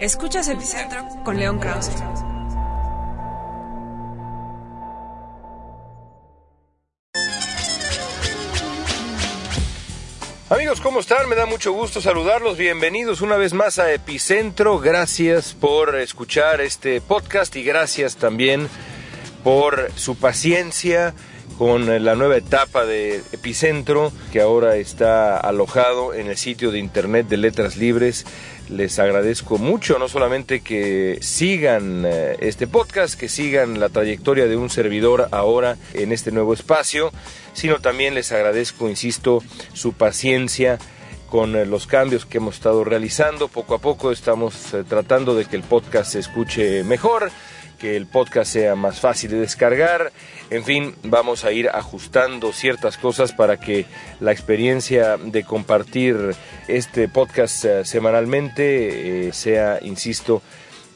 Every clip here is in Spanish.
Escuchas Epicentro con León Krause. Amigos, ¿cómo están? Me da mucho gusto saludarlos. Bienvenidos una vez más a Epicentro. Gracias por escuchar este podcast y gracias también por su paciencia con la nueva etapa de Epicentro que ahora está alojado en el sitio de internet de Letras Libres. Les agradezco mucho, no solamente que sigan eh, este podcast, que sigan la trayectoria de un servidor ahora en este nuevo espacio, sino también les agradezco, insisto, su paciencia con eh, los cambios que hemos estado realizando. Poco a poco estamos eh, tratando de que el podcast se escuche mejor que el podcast sea más fácil de descargar. En fin, vamos a ir ajustando ciertas cosas para que la experiencia de compartir este podcast eh, semanalmente eh, sea, insisto,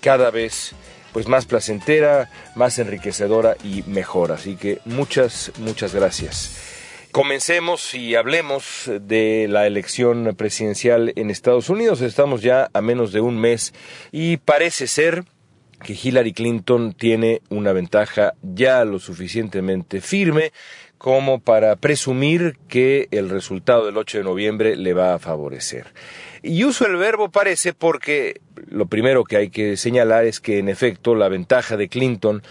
cada vez pues más placentera, más enriquecedora y mejor. Así que muchas, muchas gracias. Comencemos y hablemos de la elección presidencial en Estados Unidos. Estamos ya a menos de un mes y parece ser que Hillary Clinton tiene una ventaja ya lo suficientemente firme como para presumir que el resultado del 8 de noviembre le va a favorecer. Y uso el verbo parece porque lo primero que hay que señalar es que en efecto la ventaja de Clinton,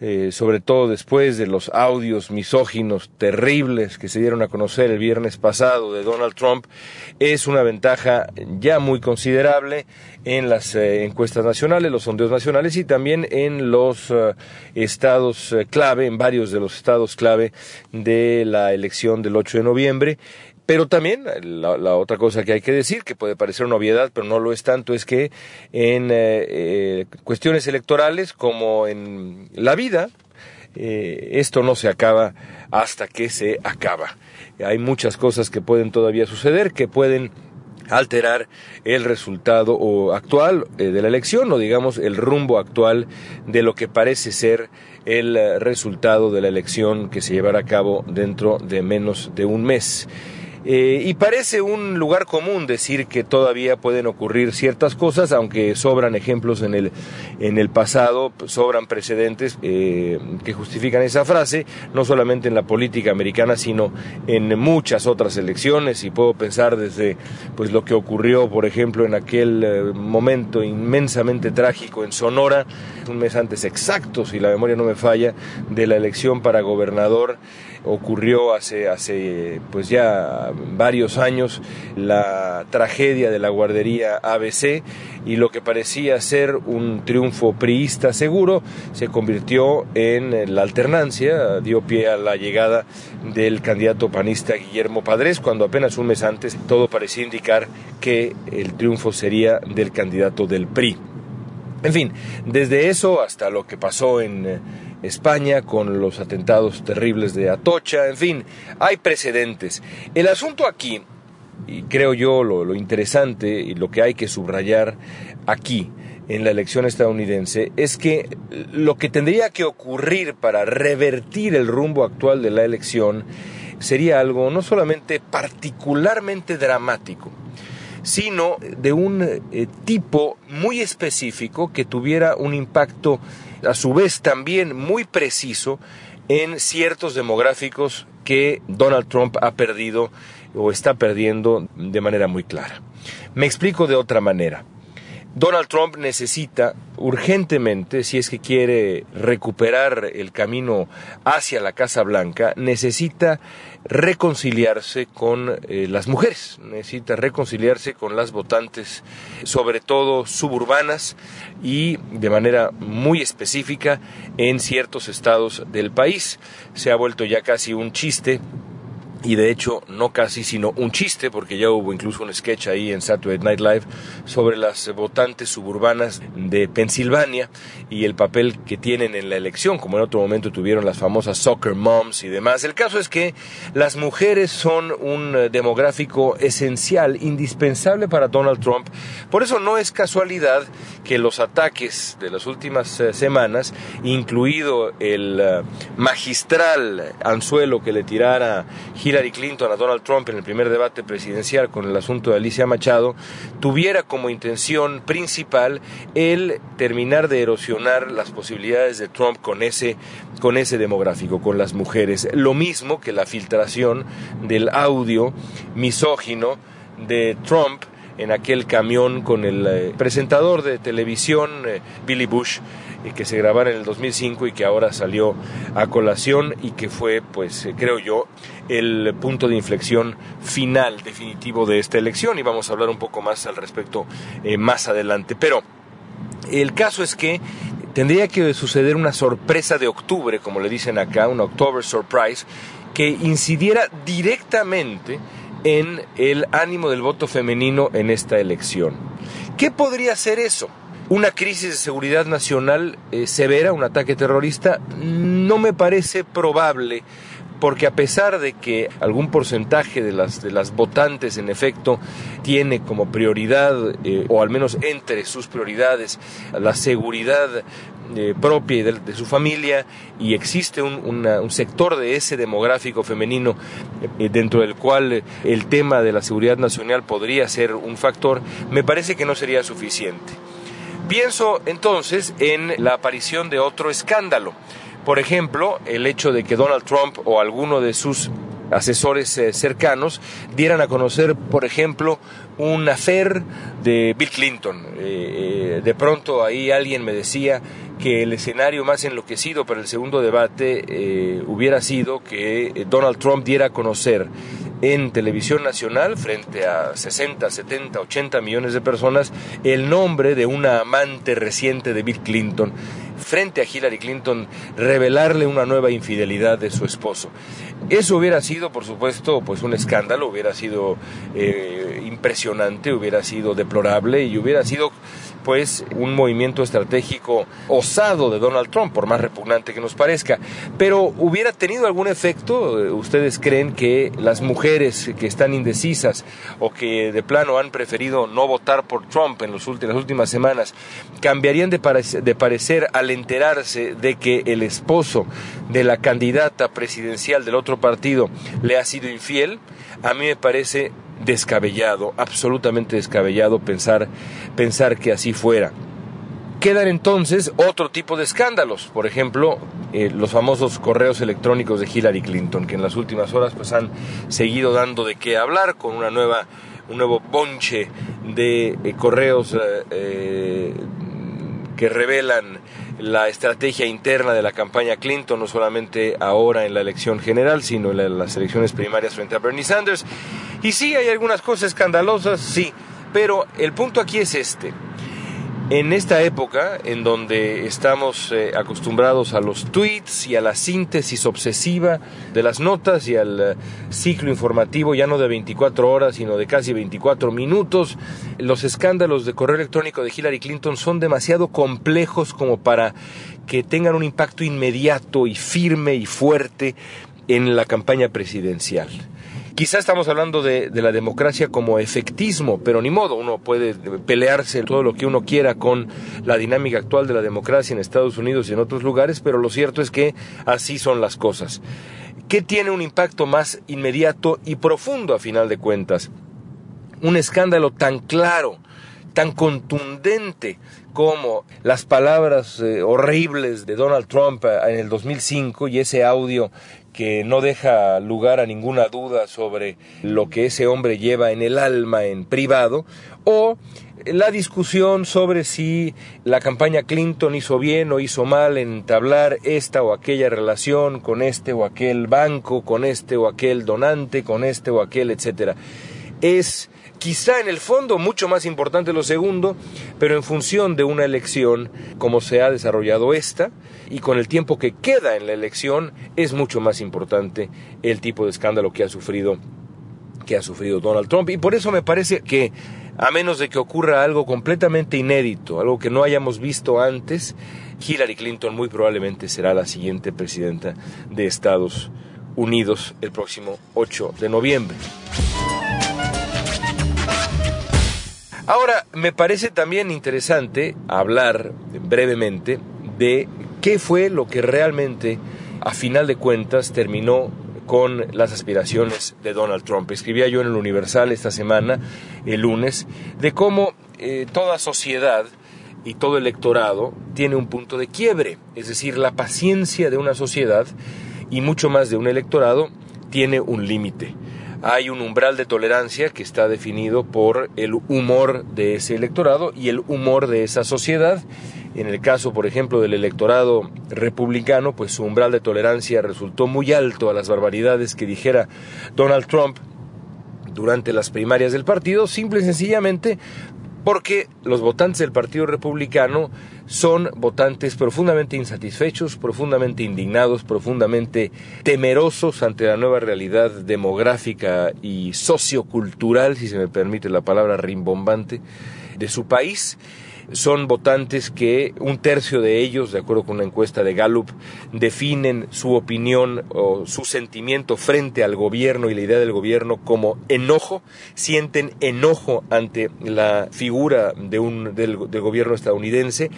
eh, sobre todo después de los audios misóginos terribles que se dieron a conocer el viernes pasado de Donald Trump, es una ventaja ya muy considerable en las eh, encuestas nacionales, los sondeos nacionales y también en los eh, estados clave, en varios de los estados clave de la elección del 8 de noviembre. Pero también la, otra cosa que hay que decir, que puede parecer una obviedad, pero no lo es tanto, es que en eh, eh, cuestiones electorales como en la vida, eh, esto no se acaba hasta que se acaba. Hay muchas cosas que pueden todavía suceder, que pueden alterar el resultado actual de la elección o digamos el rumbo actual de lo que parece ser el resultado de la elección que se llevará a cabo dentro de menos de un mes. Eh, y parece un lugar común decir que todavía pueden ocurrir ciertas cosas, aunque sobran ejemplos en el, en el pasado, sobran precedentes eh, que justifican esa frase, no solamente en la política americana, sino en muchas otras elecciones. Y puedo pensar desde pues, lo que ocurrió, por ejemplo, en aquel eh, momento inmensamente trágico en Sonora, un mes antes exacto, si la memoria no me falla, de la elección para gobernador ocurrió hace, hace pues ya varios años la tragedia de la guardería ABC y lo que parecía ser un triunfo priista seguro se convirtió en la alternancia, dio pie a la llegada del candidato panista Guillermo Padres, cuando apenas un mes antes todo parecía indicar que el triunfo sería del candidato del PRI. En fin, desde eso hasta lo que pasó en España con los atentados terribles de Atocha, en fin, hay precedentes. El asunto aquí, y creo yo lo, interesante y lo que hay que subrayar aquí, en la elección estadounidense es que lo que tendría que ocurrir para revertir el rumbo actual de la elección sería algo no solamente particularmente dramático, sino de un eh, tipo muy específico que tuviera un impacto a su vez también muy preciso en ciertos demográficos que Donald Trump ha perdido o está perdiendo de manera muy clara. Me explico de otra manera. Donald Trump necesita urgentemente, si es que quiere recuperar el camino hacia la Casa Blanca, necesita reconciliarse con eh, las mujeres, necesita reconciliarse con las votantes, sobre todo suburbanas y de manera muy específica en ciertos estados del país. Se ha vuelto ya casi un chiste y de hecho no casi sino un chiste porque ya hubo incluso un sketch ahí en Saturday Night Live sobre las votantes suburbanas de Pensilvania y el papel que tienen en la elección como en otro momento tuvieron las famosas soccer moms y demás. El caso es que las mujeres son un demográfico esencial indispensable para Donald Trump. Por eso no es casualidad que los ataques de las últimas eh, semanas incluido el eh, magistral anzuelo que le tirara Hillary Clinton a Donald Trump en el primer debate presidencial con el asunto de Alicia Machado, tuviera como intención principal el terminar de erosionar las posibilidades de Trump con ese, con ese demográfico, con las mujeres. Lo mismo que la filtración del audio misógino de Trump en aquel camión con el eh, presentador de televisión eh, Billy Bush que se grabara en el 2005 y que ahora salió a colación y que fue, pues eh, creo yo, el punto de inflexión final definitivo de esta elección y vamos a hablar un poco más al respecto eh, más adelante. Pero el caso es que tendría que suceder una sorpresa de octubre, como le dicen acá, una October Surprise, que incidiera directamente en el ánimo del voto femenino en esta elección. ¿Qué podría ser eso? Una crisis de seguridad nacional eh, severa, un ataque terrorista, no me parece probable porque a pesar de que algún porcentaje de las, de las votantes en efecto tiene como prioridad, eh, o al menos entre sus prioridades, la seguridad eh, propia y de, su familia, y existe un, un, sector de ese demográfico femenino dentro del cual el tema de la seguridad nacional podría ser un factor, me parece que no sería suficiente. Pienso entonces en la aparición de otro escándalo. Por ejemplo, el hecho de que Donald Trump o alguno de sus asesores eh, cercanos dieran a conocer, por ejemplo, un afer de Bill Clinton. Eh, eh, de pronto ahí alguien me decía que el escenario más enloquecido para el segundo debate hubiera sido que Donald Trump diera a conocer en televisión nacional frente a 60, 70, 80 millones de personas el nombre de una amante reciente de Bill Clinton frente a Hillary Clinton revelarle una nueva infidelidad de su esposo. Eso hubiera sido, por supuesto, pues un escándalo, hubiera sido eh, impresionante, hubiera sido deplorable y hubiera sido pues un movimiento estratégico osado de Donald Trump, por más repugnante que nos parezca. Pero hubiera tenido algún efecto, ¿ustedes creen que las mujeres que están indecisas o que de plano han preferido no votar por Trump en las últimas semanas, cambiarían de, de parecer al enterarse de que el esposo de la candidata presidencial del otro partido le ha sido infiel? A mí me parece descabellado, absolutamente descabellado pensar, pensar que así fuera. Quedan entonces otro tipo de escándalos, por ejemplo, eh, los famosos correos electrónicos de Hillary Clinton, que en las últimas horas pues, han seguido dando de qué hablar con una nueva, un nuevo bonche de eh, correos eh, que revelan la estrategia interna de la campaña Clinton, no solamente ahora en la elección general, sino en las elecciones primarias frente a Bernie Sanders. Y sí, hay algunas cosas escandalosas, sí, pero el punto aquí es este. En esta época en donde estamos eh, acostumbrados a los tweets y a la síntesis obsesiva de las notas y al eh, ciclo informativo ya no de 24 horas sino de casi 24 minutos, los escándalos de correo electrónico de Hillary Clinton son demasiado complejos como para que tengan un impacto inmediato y firme y fuerte en la campaña presidencial. Quizá estamos hablando de, la democracia como efectismo, pero ni modo, uno puede pelearse todo lo que uno quiera con la dinámica actual de la democracia en Estados Unidos y en otros lugares, pero lo cierto es que así son las cosas. ¿Qué tiene un impacto más inmediato y profundo a final de cuentas? Un escándalo tan claro, tan contundente como las palabras eh, horribles de Donald Trump eh, en el 2005 y ese audio que no deja lugar a ninguna duda sobre lo que ese hombre lleva en el alma en privado, o la discusión sobre si la campaña Clinton hizo bien o hizo mal en entablar esta o aquella relación con este o aquel banco, con este o aquel donante, con este o aquel, etcétera. Es quizá en el fondo mucho más importante lo segundo, pero en función de una elección como se ha desarrollado esta y con el tiempo que queda en la elección es mucho más importante el tipo de escándalo que ha sufrido que ha sufrido Donald Trump y por eso me parece que a menos de que ocurra algo completamente inédito, algo que no hayamos visto antes, Hillary Clinton muy probablemente será la siguiente presidenta de Estados Unidos el próximo 8 de noviembre. Ahora, me parece también interesante hablar brevemente de qué fue lo que realmente, a final de cuentas, terminó con las aspiraciones de Donald Trump. Escribía yo en el Universal esta semana, el lunes, de cómo eh, toda sociedad y todo electorado tiene un punto de quiebre, es decir, la paciencia de una sociedad y mucho más de un electorado tiene un límite. Hay un umbral de tolerancia que está definido por el humor de ese electorado y el humor de esa sociedad. En el caso, por ejemplo, del electorado republicano, pues su umbral de tolerancia resultó muy alto a las barbaridades que dijera Donald Trump durante las primarias del partido, simple y sencillamente porque los votantes del Partido Republicano son votantes profundamente insatisfechos, profundamente indignados, profundamente temerosos ante la nueva realidad demográfica y sociocultural, si se me permite la palabra rimbombante, de su país son votantes que un tercio de ellos, de acuerdo con una encuesta de Gallup, definen su opinión o su sentimiento frente al gobierno y la idea del gobierno como enojo, sienten enojo ante la figura de un, del, del gobierno estadounidense.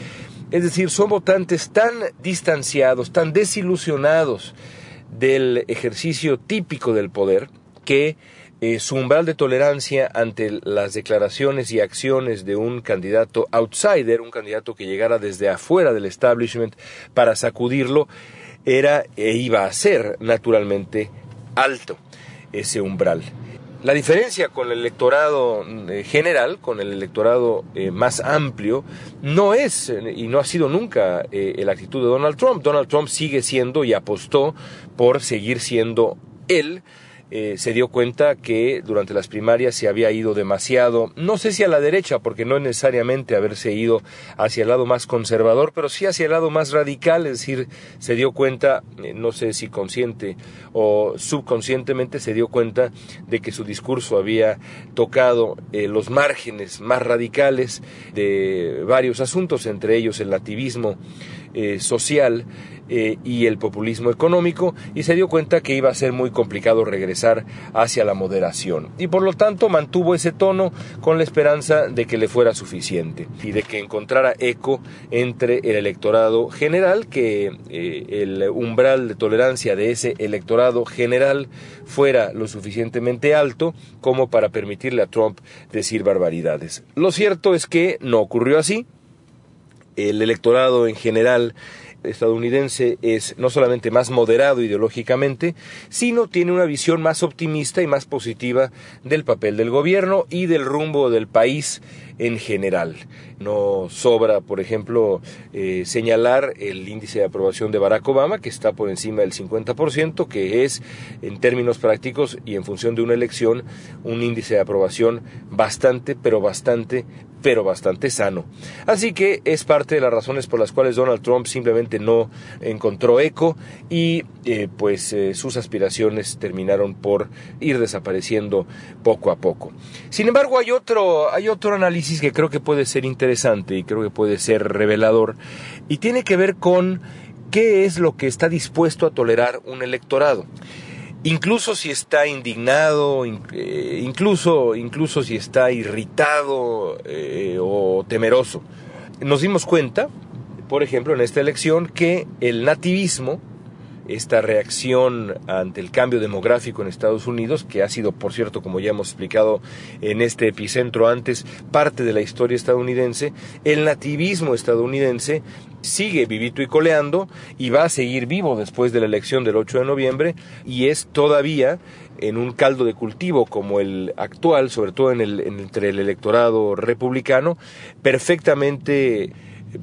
Es decir, son votantes tan distanciados, tan desilusionados del ejercicio típico del poder, que eh, su umbral de tolerancia ante las declaraciones y acciones de un candidato outsider, un candidato que llegara desde afuera del establishment para sacudirlo, era e iba a ser naturalmente alto ese umbral. La diferencia con el electorado eh, general, con el electorado eh, más amplio, no es y no ha sido nunca la actitud de Donald Trump. Donald Trump sigue siendo y apostó por seguir siendo él eh, se dio cuenta que durante las primarias se había ido demasiado, no sé si a la derecha, porque no es necesariamente haberse ido hacia el lado más conservador, pero sí hacia el lado más radical, es decir, se dio cuenta, eh, no sé si consciente o subconscientemente, se dio cuenta de que su discurso había tocado eh, los márgenes más radicales de varios asuntos, entre ellos el nativismo social eh, y el populismo económico y se dio cuenta que iba a ser muy complicado regresar hacia la moderación y por lo tanto mantuvo ese tono con la esperanza de que le fuera suficiente y de que encontrara eco entre el electorado general, que eh, el umbral de tolerancia de ese electorado general fuera lo suficientemente alto como para permitirle a Trump decir barbaridades. Lo cierto es que no ocurrió así. El electorado en general estadounidense es no solamente más moderado ideológicamente, sino tiene una visión más optimista y más positiva del papel del gobierno y del rumbo del país en general. No sobra, por ejemplo, eh, señalar el índice de aprobación de Barack Obama, que está por encima del 50%, que es, en términos prácticos y en función de una elección, un índice de aprobación bastante, pero bastante, pero bastante sano. Así que es parte de las razones por las cuales Donald Trump simplemente no encontró eco y eh, pues eh, sus aspiraciones terminaron por ir desapareciendo poco a poco. Sin embargo, hay otro, hay otro análisis que creo que puede ser interesante y creo que puede ser revelador y tiene que ver con qué es lo que está dispuesto a tolerar un electorado incluso si está indignado, eh, incluso, incluso si está irritado eh, o temeroso. Nos dimos cuenta, por ejemplo, en esta elección, que el nativismo, esta reacción ante el cambio demográfico en Estados Unidos, que ha sido, por cierto, como ya hemos explicado en este epicentro antes, parte de la historia estadounidense, el nativismo estadounidense sigue vivito y coleando y va a seguir vivo después de la elección del 8 de noviembre y es todavía en un caldo de cultivo como el actual, sobre todo en el, entre el electorado republicano, perfectamente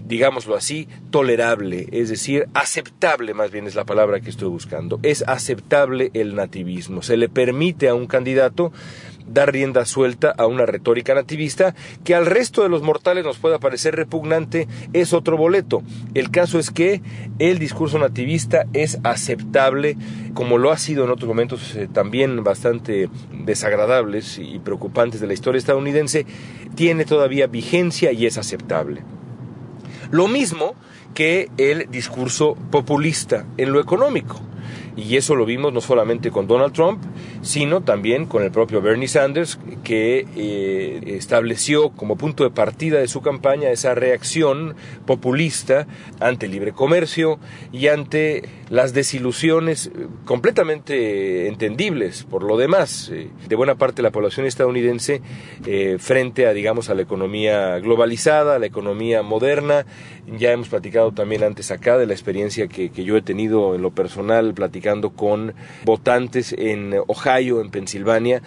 digámoslo así, tolerable, es decir, aceptable más bien es la palabra que estoy buscando. Es aceptable el nativismo. Se le permite a un candidato dar rienda suelta a una retórica nativista que al resto de los mortales nos pueda parecer repugnante, es otro boleto. El caso es que el discurso nativista es aceptable, como lo ha sido en otros momentos eh, también bastante desagradables y preocupantes de la historia estadounidense, tiene todavía vigencia y es aceptable. Lo mismo que el discurso populista en lo económico. Y eso lo vimos no solamente con Donald Trump, sino también con el propio Bernie Sanders, que eh, estableció como punto de partida de su campaña esa reacción populista ante el libre comercio y ante las desilusiones completamente entendibles por lo demás eh, de buena parte de la población estadounidense eh, frente a, digamos, a la economía globalizada, a la economía moderna. Ya hemos platicado también antes acá de la experiencia que yo he tenido en lo personal platicando con votantes en Ohio, en Pensilvania,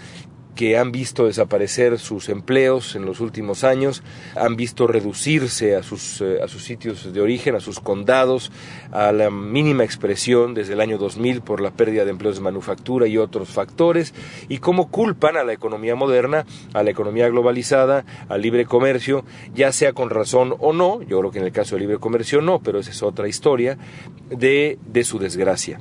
que han visto desaparecer sus empleos en los últimos años, han visto reducirse a sus, eh, a sus sitios de origen, a sus condados, a la mínima expresión desde el año 2000 por la pérdida de empleos de manufactura y otros factores, y cómo culpan a la economía moderna, a la economía globalizada, al libre comercio, ya sea con razón o no, yo creo que en el caso del libre comercio no, pero esa es otra historia, de, de su desgracia.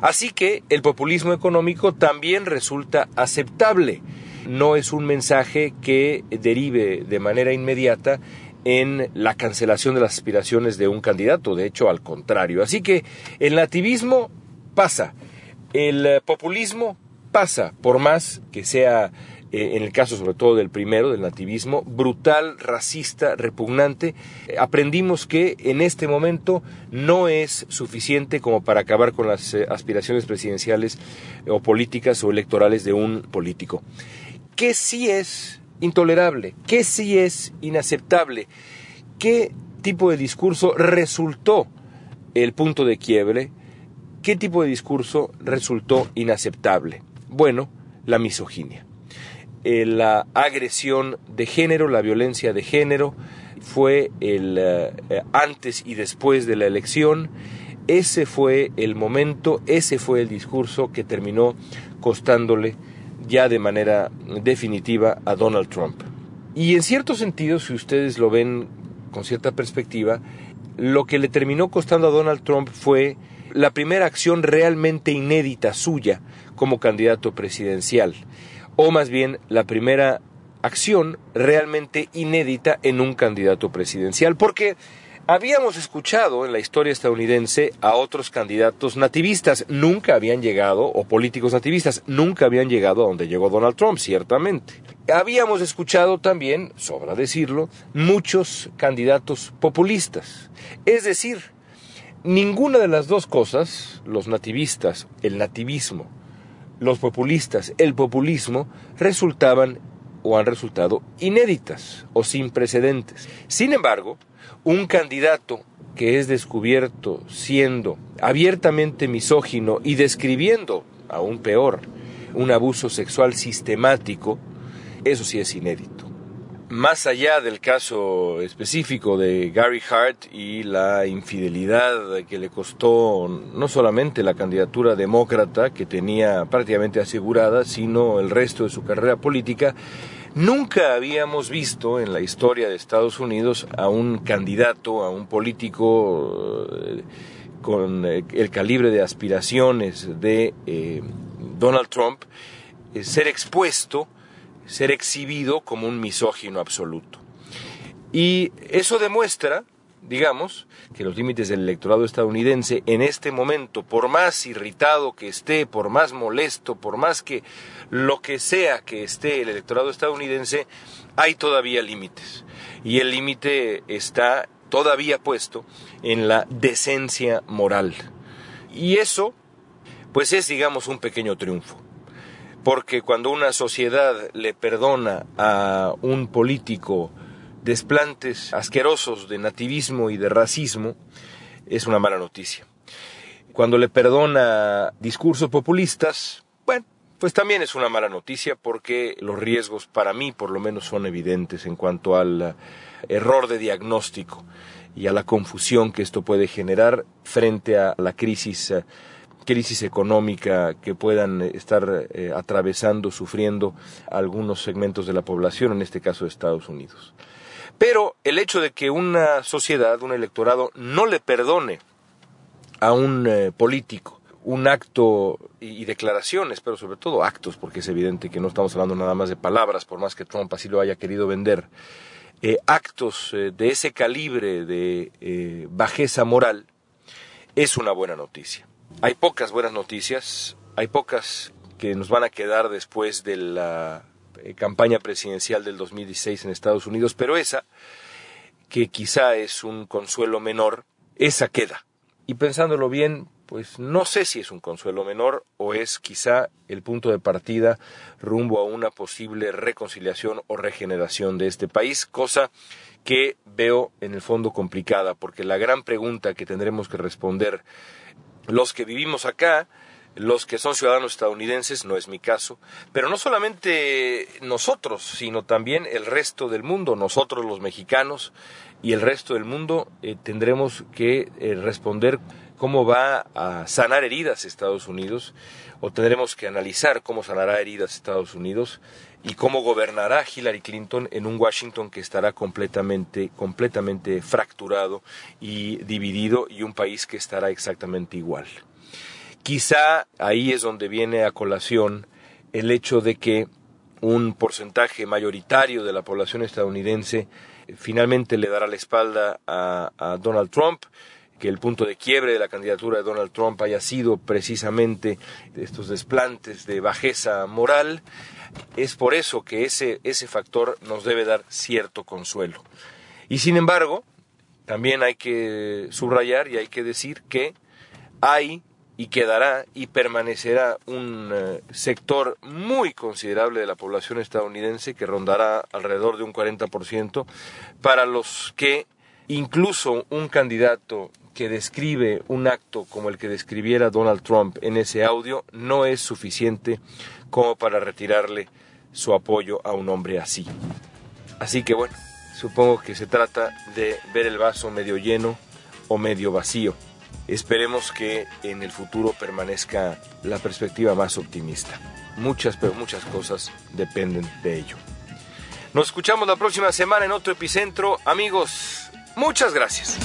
Así que el populismo económico también resulta aceptable. No es un mensaje que derive de manera inmediata en la cancelación de las aspiraciones de un candidato, de hecho al contrario. Así que el nativismo pasa, el populismo pasa, por más que sea en el caso sobre todo del primero, del nativismo, brutal, racista, repugnante, eh, aprendimos que en este momento no es suficiente como para acabar con las eh, aspiraciones presidenciales o políticas o electorales de un político. ¿Qué sí es intolerable? ¿Qué sí es inaceptable? ¿Qué tipo de discurso resultó el punto de quiebre? ¿Qué tipo de discurso resultó inaceptable? Bueno, la misoginia. Eh, la agresión de género, la violencia de género, fue el eh, antes y después de la elección. Ese fue el momento, ese fue el discurso que terminó costándole ya de manera definitiva a Donald Trump. Y en cierto sentido, si ustedes lo ven con cierta perspectiva, lo que le terminó costando a Donald Trump fue la primera acción realmente inédita suya como candidato presidencial o más bien la primera acción realmente inédita en un candidato presidencial, porque habíamos escuchado en la historia estadounidense a otros candidatos nativistas, nunca habían llegado, o políticos nativistas, nunca habían llegado a donde llegó Donald Trump, ciertamente. Habíamos escuchado también, sobra decirlo, muchos candidatos populistas. Es decir, ninguna de las dos cosas, los nativistas, el nativismo, los populistas, el populismo, resultaban o han resultado inéditas o sin precedentes. Sin embargo, un candidato que es descubierto siendo abiertamente misógino y describiendo, aún peor, un abuso sexual sistemático, eso sí es inédito más allá del caso específico de Gary Hart y la infidelidad que le costó no solamente la candidatura demócrata que tenía prácticamente asegurada, sino el resto de su carrera política, nunca habíamos visto en la historia de Estados Unidos a un candidato, a un político eh, con eh, el calibre de aspiraciones de eh, Donald Trump ser expuesto ser exhibido como un misógino absoluto. Y eso demuestra, digamos, que los límites del electorado estadounidense en este momento, por más irritado que esté, por más molesto, por más que lo que sea que esté el electorado estadounidense, hay todavía límites. Y el límite está todavía puesto en la decencia moral. Y eso, pues es, digamos, un pequeño triunfo porque cuando una sociedad le perdona a un político desplantes asquerosos de nativismo y de racismo, es una mala noticia. Cuando le perdona discursos populistas, bueno, pues también es una mala noticia porque los riesgos para mí por lo menos son evidentes en cuanto al error de diagnóstico y a la confusión que esto puede generar frente a la crisis crisis económica que puedan eh, estar eh, atravesando, sufriendo algunos segmentos de la población, en este caso de Estados Unidos. Pero el hecho de que una sociedad, un electorado, no le perdone a un eh, político un acto y, declaraciones, pero sobre todo actos, porque es evidente que no estamos hablando nada más de palabras, por más que Trump así lo haya querido vender, actos de ese calibre de bajeza moral, es una buena noticia hay pocas buenas noticias, hay pocas que nos van a quedar después de la eh, campaña presidencial del 2016 en Estados Unidos, pero esa, que quizá es un consuelo menor, esa queda. Y pensándolo bien, pues no sé si es un consuelo menor o es quizá el punto de partida rumbo a una posible reconciliación o regeneración de este país, cosa que veo en el fondo complicada, porque la gran pregunta que tendremos que responder los que vivimos acá, los que son ciudadanos estadounidenses, no es mi caso, pero no solamente nosotros, sino también el resto del mundo, nosotros los mexicanos y el resto del mundo eh, tendremos que eh, responder cómo va a sanar heridas Estados Unidos, o tendremos que analizar cómo sanará heridas Estados Unidos y cómo gobernará Hillary Clinton en un Washington que estará completamente, completamente fracturado y dividido y un país que estará exactamente igual. Quizá ahí es donde viene a colación el hecho de que un porcentaje mayoritario de la población estadounidense finalmente le dará la espalda a, Donald Trump, que el punto de quiebre de la candidatura de Donald Trump haya sido precisamente estos desplantes de bajeza moral, es por eso que ese, ese factor nos debe dar cierto consuelo. Y sin embargo, también hay que subrayar y hay que decir que hay y quedará y permanecerá un eh, sector muy considerable de la población estadounidense que rondará alrededor de un 40% para los que incluso un candidato que describe un acto como el que describiera Donald Trump en ese audio no es suficiente como para retirarle su apoyo a un hombre así. Así que bueno, supongo que se trata de ver el vaso medio lleno o medio vacío. Esperemos que en el futuro permanezca la perspectiva más optimista. Muchas, pero muchas cosas dependen de ello. Nos escuchamos la próxima semana en otro epicentro. Amigos, Muchas gracias.